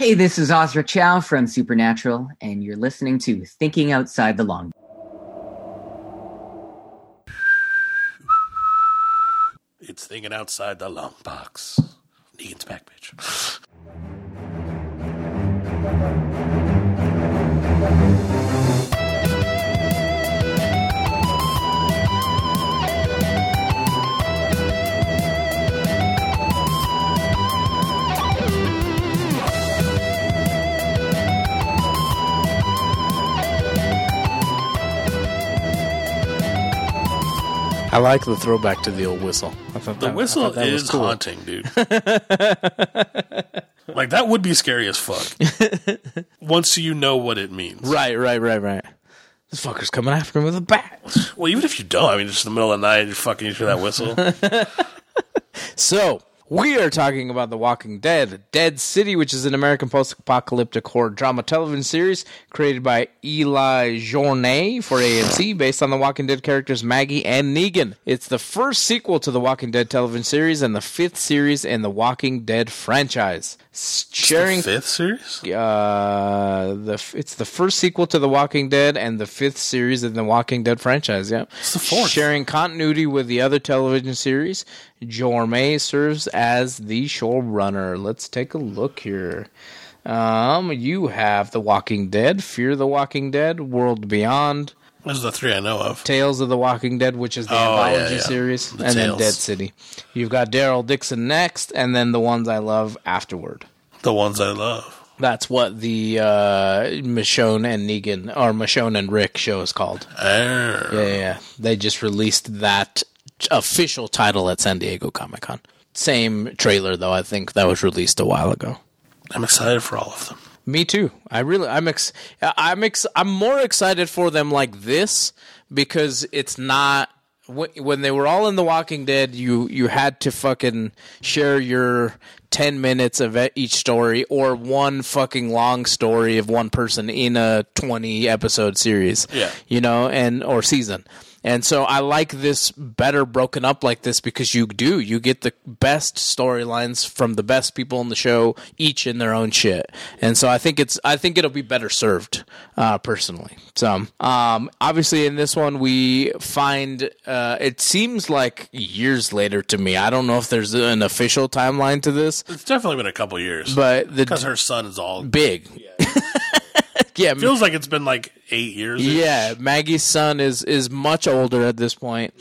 Hey, this is Osric Chau from Supernatural, and you're listening to Thinking Outside the Long. It's thinking outside the long box. Negan's back, bitch. I like the throwback to the old whistle. I thought The that, I whistle thought that was is cool. haunting, dude. like that would be scary as fuck. Once you know what it means. Right, right, right, right. This fucker's coming after me with a bat. Well, even if you don't, I mean, just in the middle of the night, you're fucking you hear that whistle. So, we are talking about The Walking Dead, Dead City, which is an American post apocalyptic horror drama television series created by Eli Jorné for AMC based on The Walking Dead characters Maggie and Negan. It's the first sequel to The Walking Dead television series and the fifth series in the Walking Dead franchise. Sharing Fifth series? uh the it's the first sequel to The Walking Dead and the fifth series in the Walking Dead franchise. Yeah, It's the fourth. Sharing continuity with the other television series, Jorné serves as the showrunner. Let's take a look here. Um, you have The Walking Dead, Fear the Walking Dead, World Beyond, Those are the three I know of. Tales of the Walking Dead, which is the Oh, anthology yeah. series, The and then Dead City. You've got Daryl Dixon next, and then the ones I love afterward. The ones I love. That's what the uh, Michonne and Negan or Michonne and Rick show is called. Yeah, yeah, yeah. They just released that official title at San Diego Comic Con. Same trailer though. I think that was released a while ago. I'm excited for all of them. Me too. I really, I'm ex, I'm ex, I'm more excited for them like this because it's not when they were all in The Walking Dead. You you had to fucking share your ten minutes of each story or one fucking long story of one person in a twenty episode series. Yeah. you know, and or season. And so I like this better broken up like this because you do you get the best storylines from the best people in the show, each in their own shit. And so I think it's I think it'll be better served uh, personally. So um, obviously in this one we find uh, it seems like years later to me. I don't know if there's an official timeline to this, It's definitely been a couple years. but the because her son is all big. yeah, feels like it's been like eight years. Yeah, Maggie's son is is much older at this point,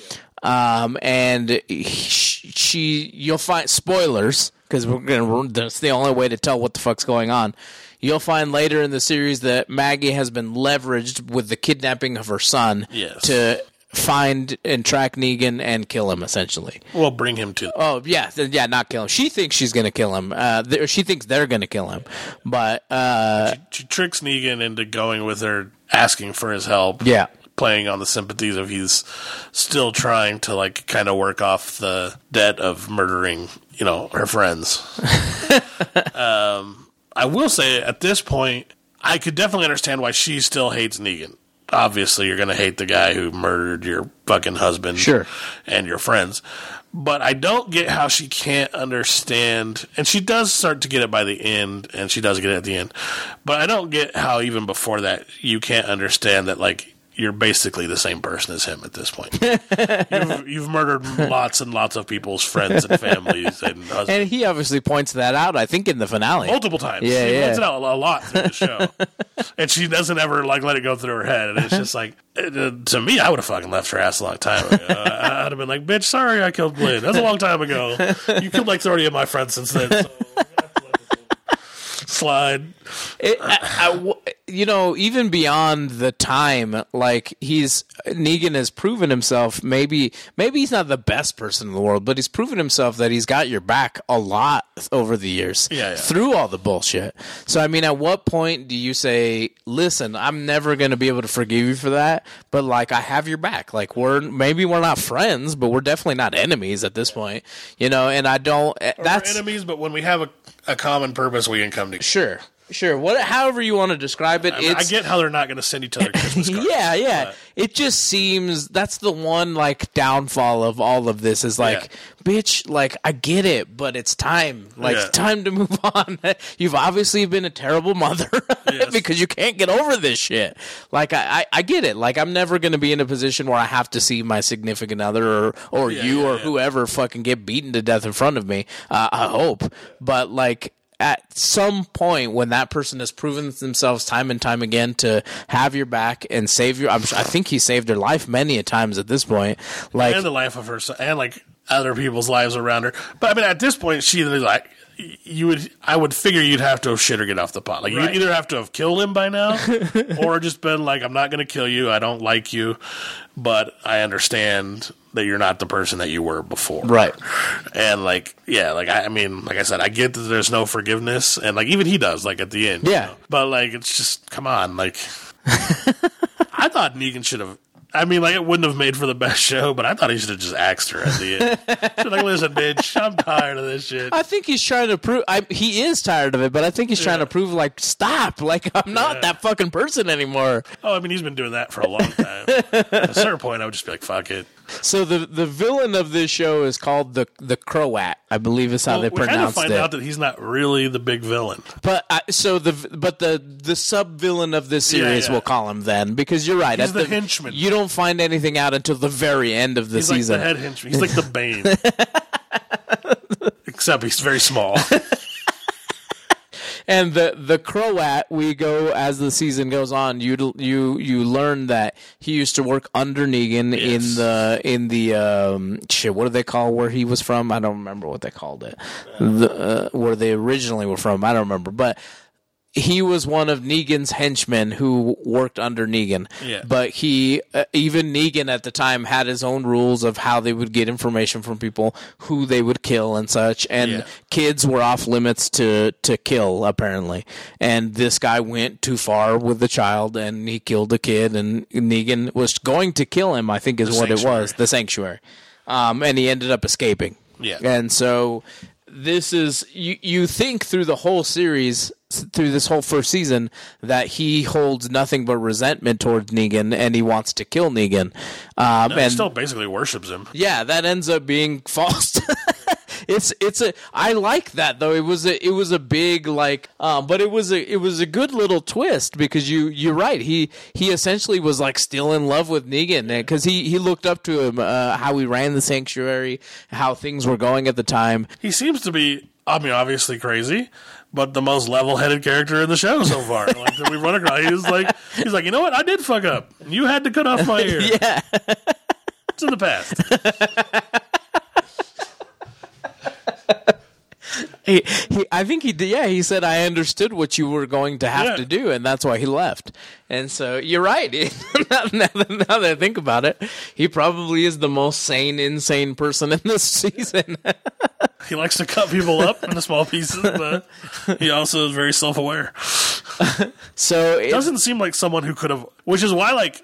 um, and he, she you'll find spoilers because we're gonna that's the only way to tell what the fuck's going on. You'll find later in the series that Maggie has been leveraged with the kidnapping of her son Yes. to find and track Negan and kill him essentially. We'll bring him to. Oh yeah, yeah, not kill him. She thinks she's gonna kill him. Uh, th- she thinks they're gonna kill him, but uh, She tricks Negan into going with her, asking for his help. yeah, playing on the sympathies of he's still trying to like kind of work off the debt of murdering, you know, her friends. um, I will say at this point, I could definitely understand why she still hates Negan. Obviously, you're going to hate the guy who murdered your fucking husband Sure. and your friends. But I don't get how she can't understand, and she does start to get it by the end, and she does get it at the end. But I don't get how even before that you can't understand that like you're basically the same person as him at this point. you've, you've murdered lots and lots of people's friends and families and husbands. and he obviously points that out. I think in the finale. multiple times. Yeah, she yeah. points it out a lot through the show, and she doesn't ever like let it go through her head. And it's just like it, uh, to me, I would have fucking left her ass a long time ago. I- I'd have been like, "Bitch, sorry, I killed Blade. That's a long time ago. You killed like thirty of my friends since then." So I'm gonna have to let this one Slide. It, I- I you know, even beyond the time, like he's Negan has proven himself. Maybe, maybe he's not the best person in the world, but he's proven himself that he's got your back a lot over the years. Yeah, yeah. through all the bullshit. So, I mean, at what point do you say, "Listen, I'm never going to be able to forgive you for that," but like I have your back. Like we're maybe we're not friends, but we're definitely not enemies at this point. You know, and I don't. eh, We're That's enemies, but when we have a, a common purpose, we can come to. Sure. Sure, what, however you want to describe it, I, mean, I get how they're not going to send each other Christmas cards. yeah, yeah. but- It just seems that's the one like downfall of all of this is like, bitch, like I get it, but it's time. Like Yeah. time to move on. You've obviously been a terrible mother Yes. because you can't get over this shit. Like I, I, I get it. Like I'm never gonna be in a position where I have to see my significant other or or Yeah, you yeah, or yeah. whoever fucking get beaten to death in front of me. Uh, I hope, but like at some point when that person has proven themselves time and time again to have your back and save your, I'm, I think he saved her life many a times at this point. Like, and the life of her son, and like other people's lives around her. But I mean, at this point, she like you would. I would figure you'd have to have shit or get off the pot. Like Right. you'd either have to have killed him by now, or just been like, "I'm not going to kill you. I don't like you, but I understand." That you're not the person that you were before, Right. And like, yeah, like I, I mean, like I said, I get that there's no forgiveness, and like even he does, like at the end, you Yeah. know? But like, it's just come on, like I thought Negan should have. I mean, like it wouldn't have made for the best show, but I thought he should have just axed her at the end. She's like, "Listen, bitch, I'm tired of this shit." I think he's trying to prove, I, he is tired of it, but I think he's trying to prove, like, stop. Like, I'm not Yeah. that fucking person anymore. Oh, I mean, he's been doing that for a long time. At a certain point, I would just be like, "Fuck it." So the the villain of this show is called the the Croat, I believe is how Well, they we kind of pronounced find it. out that he's not really the big villain. But uh, so the but the the sub villain of this series yeah. we'll call him then because you're right. He's at the henchman. You don't find anything out until the very end of the He's season. like the head henchman. He's like the Bane, except he's very small. and the the Croat, we go as the season goes on. You you you learn that he used to work under Negan in the in the um, shit. What do they call where he was from? I don't remember what they called it. The, uh, where they originally were from, I don't remember, but. He was one of Negan's henchmen who worked under Negan. Yeah. But he, uh, even Negan at the time, had his own rules of how they would get information from people, who they would kill, and such. And Yeah. kids were off limits to to kill apparently and this guy went too far with the child and he killed the kid and negan was going to kill him i think is The what it was the sanctuary um, and he ended up escaping Yeah. and so this is you you think through the whole series through this whole first season that he holds nothing but resentment towards negan and he wants to kill negan um, he and still basically worships him. yeah, that ends up being false. it's it's a I like that though. It was a it was a big like um but it was a it was a good little twist because you you're right. He he essentially was like still in love with Negan because he he looked up to him uh, how he ran the sanctuary, how things were going at the time. He seems to be, I mean, obviously crazy, but the most level-headed character in the show so far. like that we've run across. He's like, he's like, you know what? I did fuck up. You had to cut off my ear. Yeah. It's in the past. He, he, I think he did. Yeah, he said I understood what you were going to have Yeah. to do, and that's why he left. And so you're right. now, now now that I think about it, he probably is the most sane, insane person in this season. He likes to cut people up into small pieces, but he also is very self-aware. so it, Doesn't seem like someone who could have, which is why like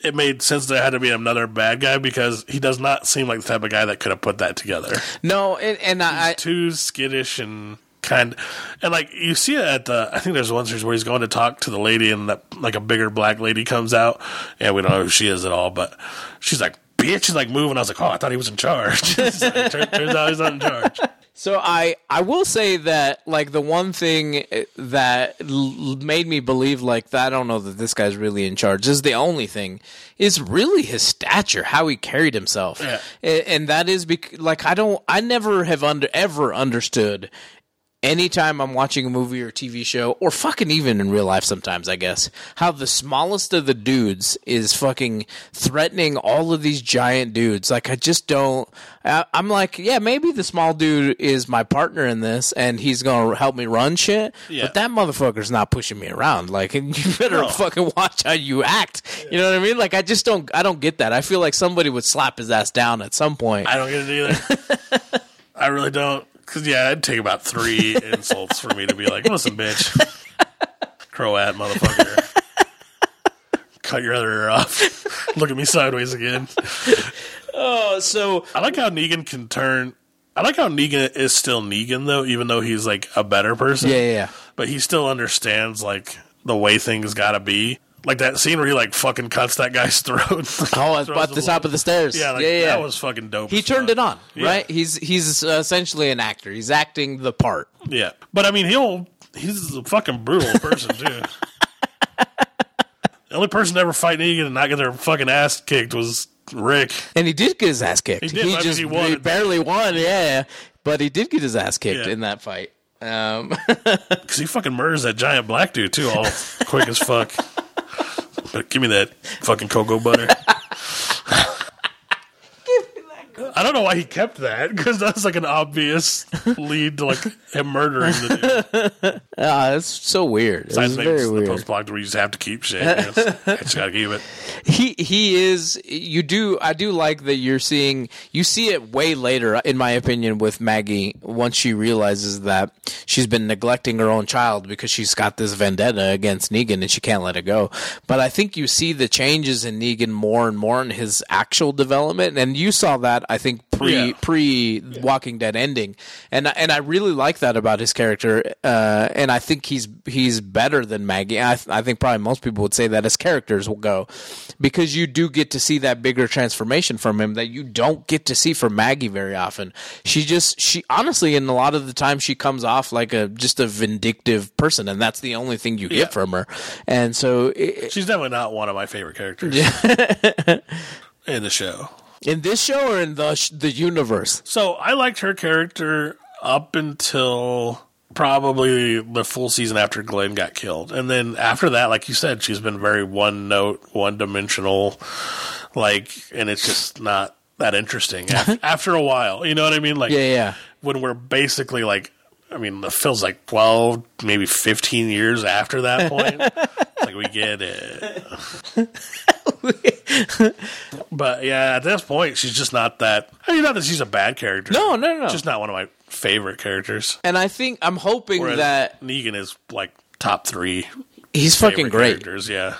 it made sense there had to be another bad guy because he does not seem like the type of guy that could have put that together. no, and, and I, I Too skittish and kind, and like you see it at the. I think there's one series where he's going to talk to the lady, and that like a bigger black lady comes out, and we don't know who she is at all, but she's like. Bitch, she's like moving. I was like, oh, I thought he was in charge. Like, tur- turns out he's not in charge. So I I will say that like the one thing eh, that l- made me believe like that I don't know that this guy's really in charge. This is the only thing is really his stature, how he carried himself, Yeah. A- and that is bec- like I don't I never have under ever understood. Anytime I'm watching a movie or TV show, or fucking even in real life sometimes, I guess, how the smallest of the dudes is fucking threatening all of these giant dudes. Like, I just don't. I, I'm like, yeah, maybe the small dude is my partner in this and he's gonna help me run shit, Yeah. but that motherfucker's not pushing me around. Like, you better No. fucking watch how you act. You know what I mean? Like, I just don't, I don't get that. I feel like somebody would slap his ass down at some point. I don't get it either. I really don't. Because, yeah, it'd take about three insults for me to be like, listen, bitch. Croat motherfucker. Cut your other ear off. Look at me sideways again. Oh, so I like how Negan can turn I like how Negan is still Negan though, even though he's like a better person. Yeah, yeah, yeah. But he still understands like the way things gotta be. Like that scene where he like fucking cuts that guy's throat. Oh, at at the top of the stairs. Yeah, like, yeah, yeah. that was fucking dope. he turned it on, Yeah. right? He's he's essentially an actor. He's acting the part. Yeah, but I mean, he'll he's a fucking brutal person too. the only person to ever fight Negan and not get their fucking ass kicked was Rick. And he did get his ass kicked. He did, mean, just he won he barely won, yeah. But he did get his ass kicked Yeah. in that fight. Um, Because he fucking murders that giant black dude too, all quick as fuck. Give me that fucking cocoa butter. I don't know why he kept that because that's like an obvious lead to like him murdering the dude. ah, it's so weird. It's Besides, maybe it's very the weird. post where you just have to keep shit. I just gotta keep it. he he is you do i do like that you're seeing you see it way later in my opinion with maggie once she realizes that she's been neglecting her own child because she's got this vendetta against negan and she can't let it go but i think you see the changes in negan more and more in his actual development and you saw that i think pre Yeah. pre walking dead ending and and i really like that about his character uh and i think he's he's better than maggie i, I think probably most people would say that as characters will go because you do get to see that bigger transformation from him that you don't get to see from Maggie very often. She just she honestly in a lot of the time she comes off like a just a vindictive person and that's the only thing you Yeah. get from her. And so it, She's definitely not one of my favorite characters in the show. In this show or in the sh- the universe. So I liked her character up until probably the full season after Glenn got killed. And then after that, like you said, she's been very one note, one dimensional, like, and it's just not that interesting af- after a while. You know what I mean? Like, Yeah, yeah. when we're basically like, I mean, it feels like 12, maybe 15 years after that point. like, we get it. but yeah, at this point, she's just not that. I mean, not that she's a bad character. No, no, no. Just not one of my favorite characters. And I think I'm hoping Whereas that Negan is like top three. he's fucking great. Characters, yeah.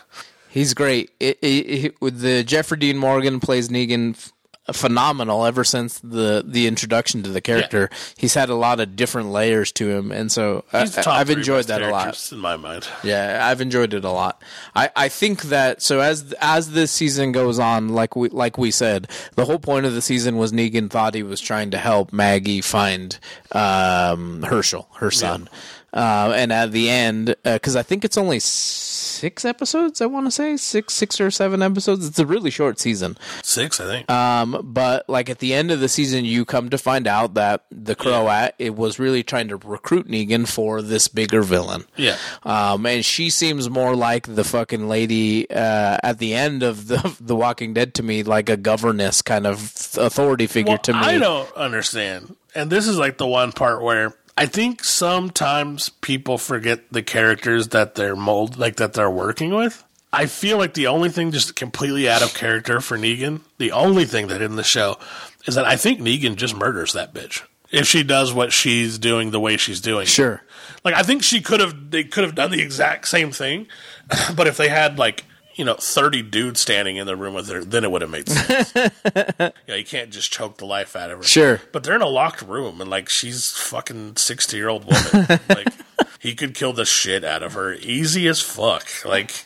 He's great. It, it, it, with the Jeffrey Dean Morgan plays Negan phenomenal ever since the the introduction to the character. He's had a lot of different layers to him, and so I, top I've enjoyed that a lot. in my mind. Yeah, I've enjoyed it a lot. I, I think that so as as this season goes on, like we like we said, the whole point of the season was Negan thought he was trying to help Maggie find um, Hershel, her son. Uh, and at the end, because I think it's only six episodes, I want to say six, six or seven episodes. It's a really short season. Six, I think. Um, but like at the end of the season, you come to find out that the Croat it was really trying to recruit Negan for this bigger villain. yeah. Um, and she seems more like the fucking lady uh, at the end of the The Walking Dead to me, like a governess kind of authority figure Well, to me. I don't understand. And this is like the one part where I think sometimes people forget the characters that they're mold like that they're working with. I feel like the only thing just completely out of character for Negan, the only thing that in the show is that I think Negan just murders that bitch. If she does what she's doing the way she's doing. it. Sure. Like I think she could have they could have done the exact same thing, but if they had like you know thirty dudes standing in the room with her, then it would have made sense. yeah, you can't just choke the life out of her. Sure. but they're in a locked room and like she's fucking sixty year old woman. like he could kill the shit out of her easy as fuck. Like,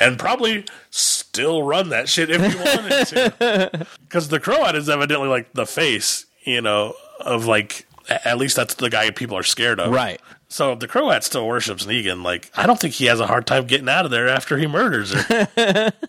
and probably still run that shit if he wanted to. Because the Croat is evidently like the face, you know, of like. At least that's the guy people are scared of. Right. So the Croat still worships Negan, like I don't think he has a hard time getting out of there after he murders her.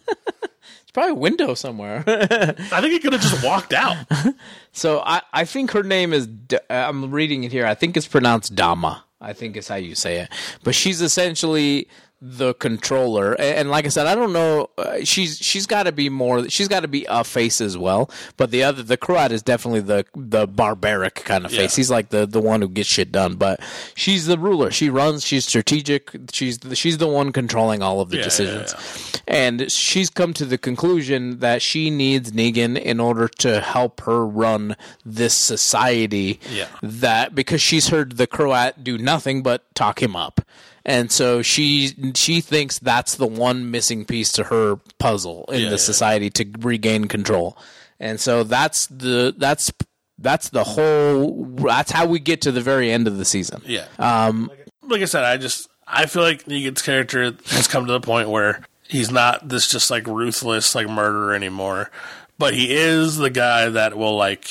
It's probably a window somewhere. I think he could have just walked out. so I, I think her name is. Uh, I'm reading it here. I think it's pronounced Dama. I think is how you say it. But she's essentially the controller, A- and like I said, I don't know. Uh, she's she's got to be more. She's got to be a face as well. But the other, the Croat is definitely the the barbaric kind of face. Yeah. He's like the the one who gets shit done. But she's the ruler. She runs. She's strategic. She's the, she's the one controlling all of the Yeah, yeah, decisions. And she's come to the conclusion that she needs Negan in order to help her run this society. Yeah. That because she's heard the Croat do nothing but talk him up. And so she she thinks that's the one missing piece to her puzzle in Yeah, the yeah. society to regain control. And so that's the that's That's the whole. That's how we get to the very end of the season. Yeah. Um, like I said, I just I feel like Negan's character has come to the point where he's not this just like ruthless like murderer anymore, but he is the guy that will like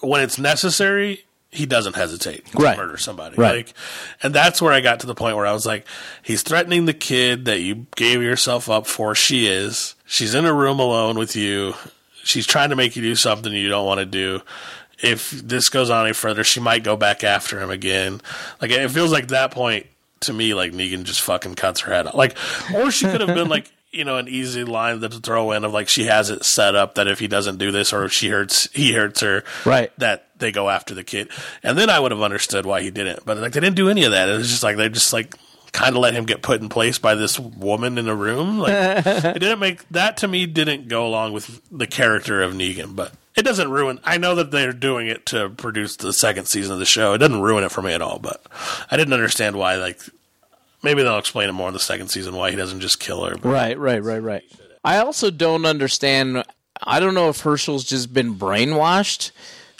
when it's necessary. He doesn't hesitate to Right. murder somebody. Right. Like, and that's where I got to the point where I was like, he's threatening the kid that you gave yourself up for. She is. She's in a room alone with you. She's trying to make you do something you don't want to do. If this goes on any further, she might go back after him again. Like it feels like that point to me, like Negan just fucking cuts her head off. Like, or she could have been like, you know, an easy line that to throw in of like she has it set up that if he doesn't do this or if she hurts, he hurts her, Right. That they go after the kid, and then I would have understood why he didn't. But like they didn't do any of that. It was just like they just like kind of let him get put in place by this woman in a room. Like it didn't make that to me didn't go along with the character of Negan, but. It doesn't ruin. I know that they're doing it to produce the second season of the show. It doesn't ruin it for me at all. But I didn't understand why. Like maybe they'll explain it more in the second season why he doesn't just kill her. Right, right, right, right. I also don't understand. I don't know if Hershel's just been brainwashed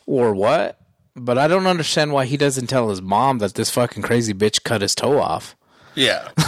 or what, but I don't understand why he doesn't tell his mom that this fucking crazy bitch cut his toe off. yeah,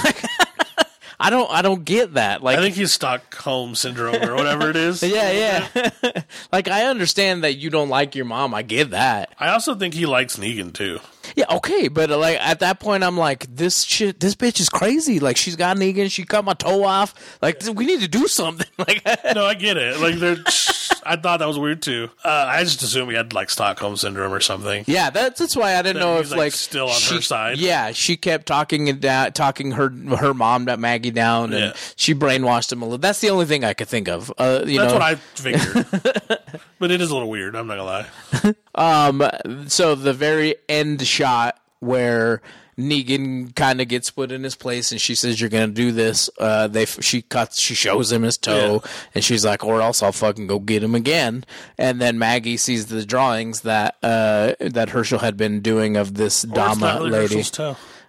I don't. I don't get that. Like, I think he's Stockholm syndrome or whatever it is. yeah, yeah. like, I understand that you don't like your mom. I get that. I also think he likes Negan too. Yeah, okay, but uh, like at that point, I'm like, this shit, this bitch is crazy. Like, she's got Negan. She cut my toe off. Like, we need to do something. Like, No, I get it. Like they're. I thought that was weird too. Uh, I just assumed he had like Stockholm syndrome or something. Yeah, that's that's why I didn't That know he's, if like, like still on she, her side. Yeah, she kept talking it down, talking her her mom Maggie down, and Yeah. she brainwashed him a little. That's the only thing I could think of. Uh, you That's know, what I figured. but it is a little weird. I'm not gonna lie. so the very end shot where Negan kind of gets put in his place, and she says, "You're gonna do this." Uh, they she cuts, she shows him his toe, and she's like, "Or else I'll fucking go get him again." And then Maggie sees the drawings that uh, that Hershel had been doing of this Or Dama not really lady.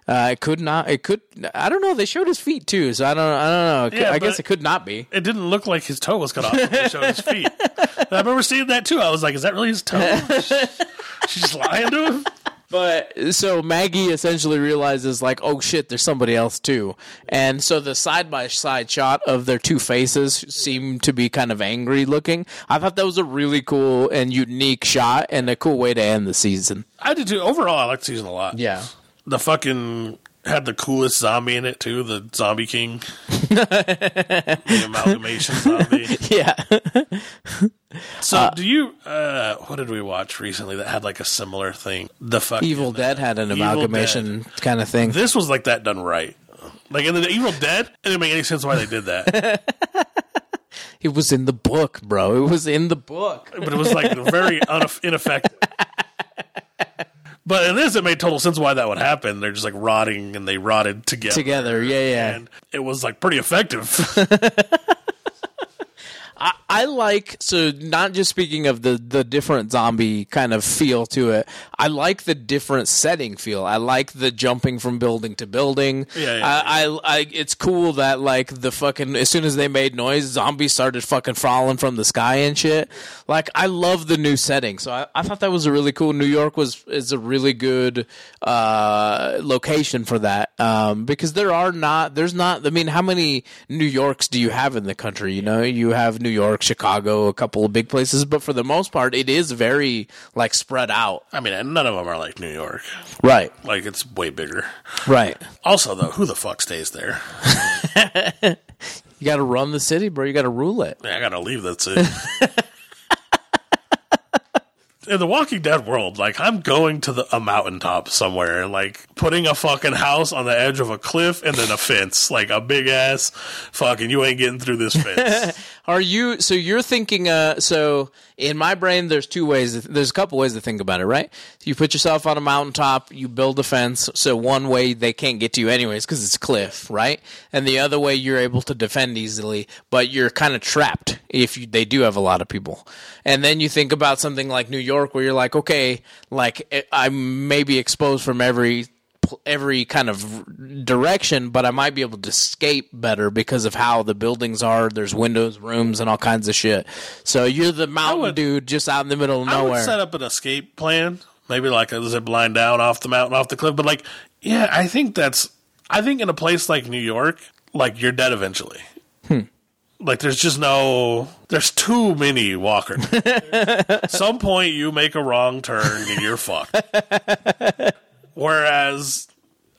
Uh, it could not. It could. I don't know. They showed his feet too, so I don't. I don't know. It Yeah, I guess it could not be. It didn't look like his toe was cut off. They showed his feet. I remember seeing that too. I was like, "Is that really his toe?" She's just lying to him. But so Maggie essentially realizes like, oh shit, there's somebody else too, and so the side by side shot of their two faces seem to be kind of angry looking. I thought that was a really cool and unique shot and a cool way to end the season. I did too. Overall, I liked the season a lot. Yeah. The fucking had the coolest zombie in it too. The Zombie King, the amalgamation zombie. Yeah. So, do you? uh What did we watch recently that had like a similar thing? The fucking Evil Dead had an Evil amalgamation kind of thing. This was like that done right. Like in the Evil Dead, it didn't make any sense why they did that. It was in the book, bro. It was in the book. but it was like very ineffective. But in this, it made total sense why that would happen. They're just like rotting, and they rotted together. Together, yeah, yeah. and it was like pretty effective. I like so not just speaking of the the different zombie kind of feel to it. I like the different setting feel. I like the jumping from building to building. Yeah, yeah. I, I, I it's cool that like the fucking as soon as they made noise, zombies started fucking falling from the sky and shit. Like I love the new setting. So I, I thought that was a really cool. New York was is a really good uh, location for that um, because there are not there's not. I mean, how many New Yorks do you have in the country? You know, you have New York, Chicago, a couple of big places, but for the most part, it is very like spread out. I mean, none of them are like New York. Right. Like it's way bigger. Right. Also, though, who the fuck stays there? You got to run the city, bro. You got to rule it. I gotta leave that city. In the Walking Dead world, like I'm going to the, a mountaintop somewhere and like putting a fucking house on the edge of a cliff and then a fence, like a big ass fucking. You ain't getting through this fence. Are you so you're thinking uh so in my brain there's two ways there's a couple ways to think about it, right? You put yourself on a mountaintop, you build a fence, so one way they can't get to you anyways cuz it's cliff, right? And the other way you're able to defend easily, but you're kind of trapped if you, they do have a lot of people. And then you think about something like New York where you're like, okay, like eh, I may be exposed from every every kind of direction, but I might be able to escape better because of how the buildings are. There's windows, rooms, and all kinds of shit. So you're the mountain would- dude just out in the middle of nowhere. I would set up an escape plan, maybe like a zip line down off the mountain, off the cliff. But like, yeah, I think that's. I think in a place like New York, like you're dead eventually. Hmm. Like there's just no. There's too many walkers. Some point you make a wrong turn and you're fucked. Whereas.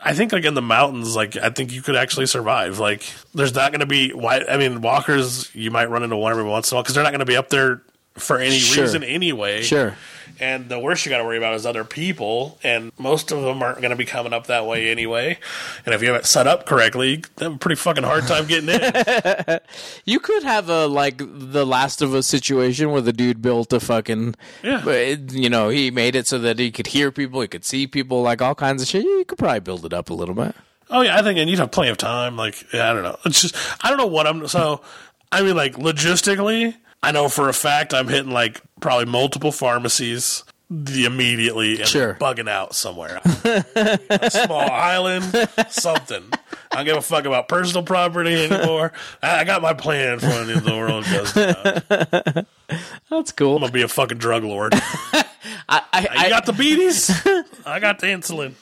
I think like in the mountains, like I think you could actually survive. Like there's not going to be why. I mean, walkers you might run into one every once in a while because they're not going to be up there for any Sure. reason anyway. Sure. And the worst you got to worry about is other people, and most of them aren't going to be coming up that way anyway. And if you have it set up correctly, they have a pretty fucking hard time getting in. You could have a like the Last of Us situation where the dude built a fucking, Yeah. but you know, he made it so that he could hear people, he could see people, like all kinds of shit. You could probably build it up a little bit. oh yeah, I think, and you'd have plenty of time. Like, yeah, I don't know. It's just I don't know what I'm. So, I mean, like logistically, I know for a fact I'm hitting like probably multiple pharmacies. The immediately and Sure. bugging out somewhere, a small island, something. I don't give a fuck about personal property anymore. I, I got my plan for when the world goes down. That's cool. I'm gonna be a fucking drug lord. I, I, You got the beaties? I got the insulin.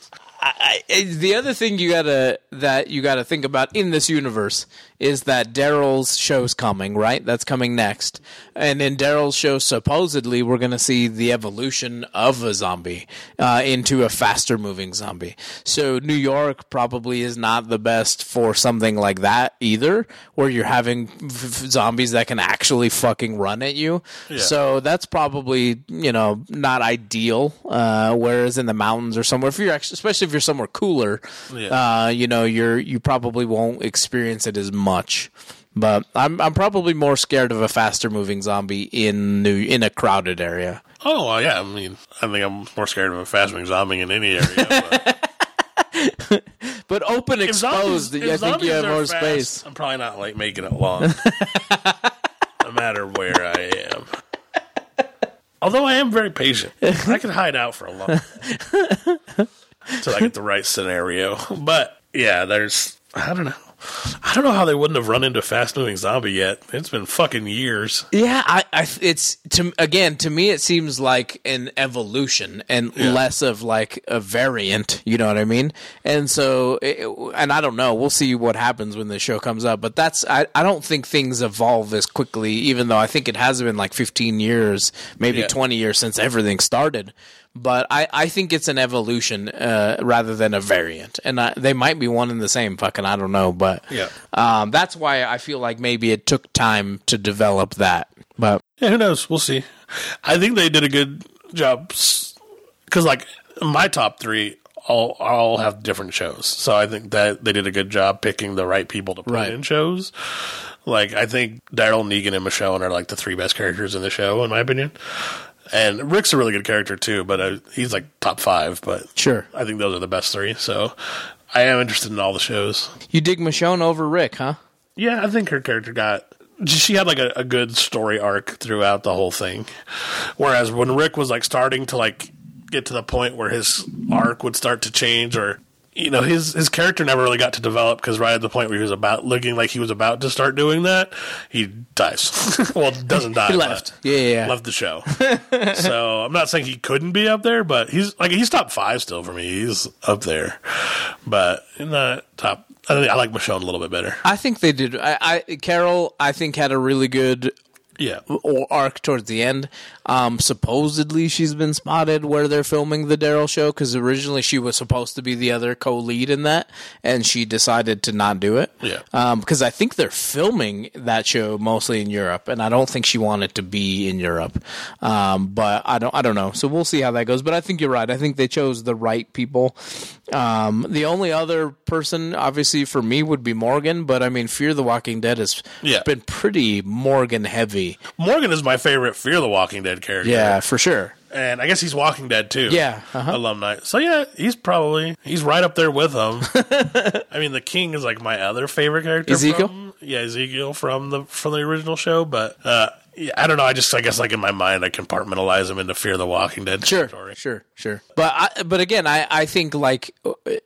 I, I, eh, the other thing you gotta that you gotta think about in this universe is that Daryl's show's coming, right? That's coming next, and in Daryl's show, supposedly we're gonna see the evolution of a zombie uh, into a faster moving zombie. So New York probably is not the best for something like that either, where you're having f- zombies that can actually fucking run at you. So that's probably you know not ideal. Uh, whereas in the mountains or somewhere, if you're actually, especially if you're somewhere cooler, Yeah. uh, you know you're you probably won't experience it as much. But I'm I'm probably more scared of a faster moving zombie in new in a crowded area. Oh well, yeah. I mean, I think I'm more scared of a fast moving zombie in any area. But But open if exposed, zombies- I think you have more fast, space. I'm probably not like making it long, no matter where I am. Although I am very patient, I can hide out for a long until I get the right scenario. But yeah, there's I don't know. I don't know how they wouldn't have run into a fast moving zombie yet. It's been fucking years. Yeah, I, I, it's to again to me it seems like an evolution and less of like a variant. You know what I mean? And so, it, and I don't know. We'll see what happens when the show comes up. But that's I, I don't think things evolve as quickly. Even though I think it has been like 15 years, maybe Yeah. 20 years since everything started. But I, I think it's an evolution uh, rather than a variant, and I, they might be one and the same. Fucking, I don't know, but Yeah. um, that's why I feel like maybe it took time to develop that. But Yeah, who knows? We'll see. I think they did a good job because, like, my top three all all have different shows. So I think that they did a good job picking the right people to put Right. in shows. Like, I think Daryl, Negan, and Michonne are like the three best characters in the show, in my opinion. And Rick's a really good character too, but uh, he's like top five. But Sure. I think those are the best three. So I am interested in all the shows. you dig Michonne over Rick, huh? Yeah, I think her character got. She had like a, a good story arc throughout the whole thing. Whereas when Rick was like starting to like get to the point where his arc would start to change, or you know, his his character never really got to develop because right at the point where he was about looking like he was about to start doing that, he dies. well, doesn't die. He left. Yeah, yeah, left the show. so I'm not saying he couldn't be up there, but he's like he's top five still for me. He's up there, but in the top. I I like Michonne a little bit better. I think they did. I, I Carol, I think had a really good Yeah. or arc towards the end. Um, supposedly she's been spotted where they're filming the Daryl show because originally she was supposed to be the other co-lead in that, and she decided to not do it. Yeah. Um, because I think they're filming that show mostly in Europe, and I don't think she wanted to be in Europe. Um, but I don't, I don't know. So we'll see how that goes. But I think you're right. I think they chose the right people. Um, the only other person, obviously for me, would be Morgan. But I mean, Fear the Walking Dead has Yeah. been pretty Morgan heavy. Morgan is my favorite Fear the Walking Dead character. Yeah, for sure. And I guess he's Walking Dead too. Yeah, uh-huh. Alumni. So yeah, he's probably he's right up there with them. I mean, the King is like my other favorite character. Ezekiel? From, yeah, Ezekiel from the from the original show. But uh, Yeah, I don't know. I just, I guess, like in my mind, I compartmentalize them into Fear the Walking Dead Sure, territory. sure, sure. But I, but again, I, I think like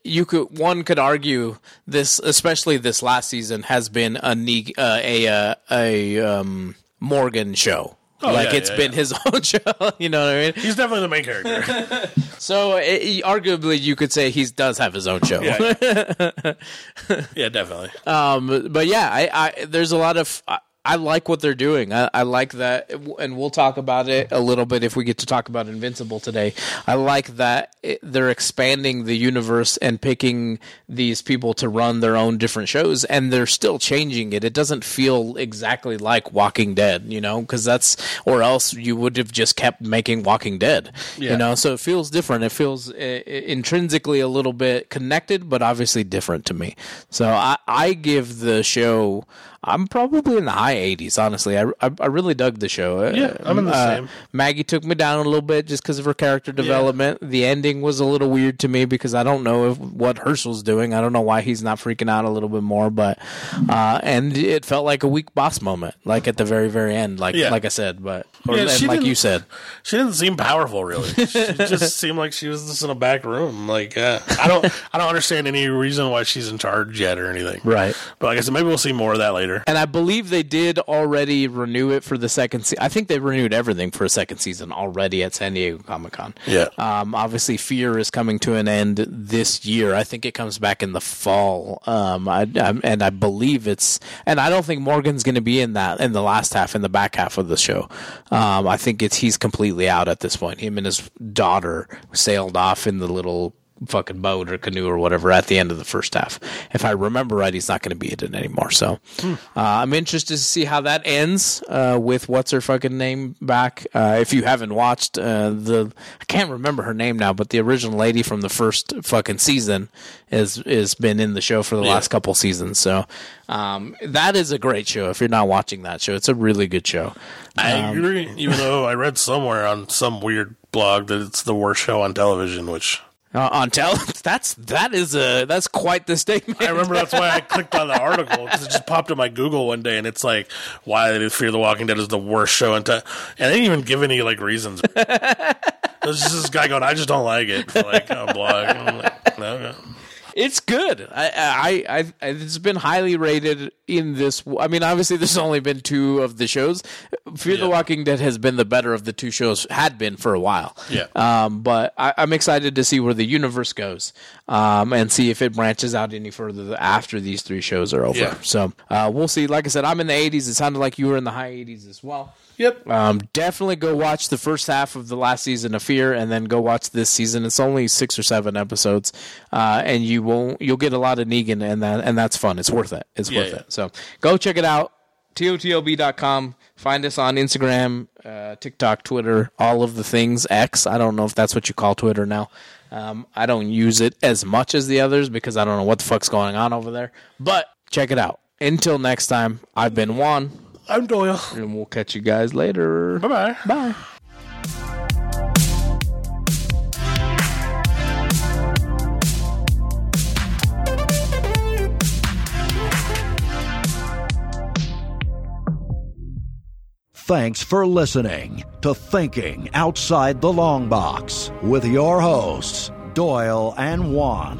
you could one could argue this, especially this last season, has been a uh, a uh, a um, Morgan show. Oh, like yeah, it's yeah, been yeah. his own show. You know what I mean? He's definitely the main character. So it, arguably, you could say he does have his own show. yeah, yeah, definitely. Um, but yeah, I, I there's a lot of I like what they're doing. I, I like that, and we'll talk about it a little bit if we get to talk about Invincible today. I like that it, they're expanding the universe and picking these people to run their own different shows, and they're still changing it. It doesn't feel exactly like Walking Dead, you know, because that's or else you would have just kept making Walking Dead, Yeah. you know. So it feels different. It feels uh, intrinsically a little bit connected, but obviously different to me. So I, I give the show. I'm probably in the high 80s, honestly. I, I, I really dug the show. Uh, Yeah, I'm in the same. Maggie took me down a little bit just because of her character development. The ending was a little weird to me because I don't know if, what Hershel's doing. I don't know why he's not freaking out a little bit more, but uh, and it felt like a weak boss moment, like at the very very end, like Yeah. like I said, but or, Yeah, like you said. She didn't seem powerful, really. She just seemed like she was just in a back room. Like uh, I don't, I don't understand any reason why she's in charge yet or anything. Right. But like I said, maybe we'll see more of that later. And I believe they did already renew it for the second season. I think they renewed everything for a second season already at San Diego Comic Con. Yeah. Um, obviously, Fear is coming to an end this year. I think it comes back in the fall. Um, I, I, and I believe it's, and I don't think Morgan's going to be in that in the last half, in the back half of the show. Um, I think it's he's completely out at this point. Him and his daughter sailed off in the little fucking boat or canoe or whatever at the end of the first half. If I remember right, he's not going to be in it anymore. So uh, I'm interested to see how that ends uh, with what's her fucking name back. Uh, if you haven't watched uh, the, I can't remember her name now, but the original lady from the first fucking season is is been in the show for the last couple seasons. So um, that is a great show. If you're not watching that show, it's a really good show. I Um, agree. Even though I read somewhere on some weird blog that it's the worst show on television, which Uh, on tell that's that is a that's quite the statement. I remember that's why I clicked on the article because it just popped in my Google one day and it's like why do Fear the Walking Dead is the worst show in te-. and they didn't even give any like reasons. There's just this guy going, I just don't like it for like a blog. And I'm like, no, no. It's good. I, I, I, it's been highly rated in this. I mean, obviously, there's only been two of the shows. Fear the Walking Dead has been the better of the two shows. Had been for a while. Yeah. Um, but I, I'm excited to see where the universe goes, um, and see if it branches out any further after these three shows are over. Yeah. So uh, we'll see. Like I said, I'm in the 80s. It sounded like you were in the high 80s as well. Yep. Um, definitely go watch the first half of the last season of Fear, and then go watch this season. It's only six or seven episodes, uh, and you won't you'll get a lot of Negan, and that and that's fun. It's worth it. It's Yeah, worth yeah. it. So go check it out. TOTLB.com. Find us on Instagram, uh, TikTok, Twitter, all of the things. X. I don't know if that's what you call Twitter now. Um, I don't use it as much as the others because I don't know what the fuck's going on over there. But check it out. Until next time, I've been Juan, I'm Doyle. and we'll catch you guys later. Bye bye. Bye. Thanks for listening to Thinking Outside the Long Box with your hosts, Doyle and Juan.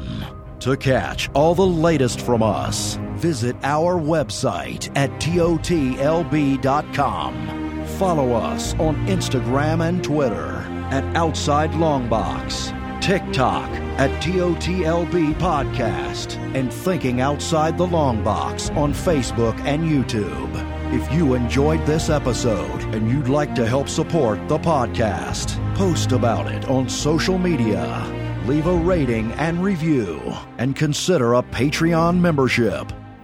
To catch all the latest from us, visit our website at totlb.com. Follow us on Instagram and Twitter at Outside Longbox, TikTok at TOTLB Podcast, and Thinking Outside the Long Box on Facebook and YouTube. If you enjoyed this episode and you'd like to help support the podcast, post about it on social media, leave a rating and review, and consider a Patreon membership.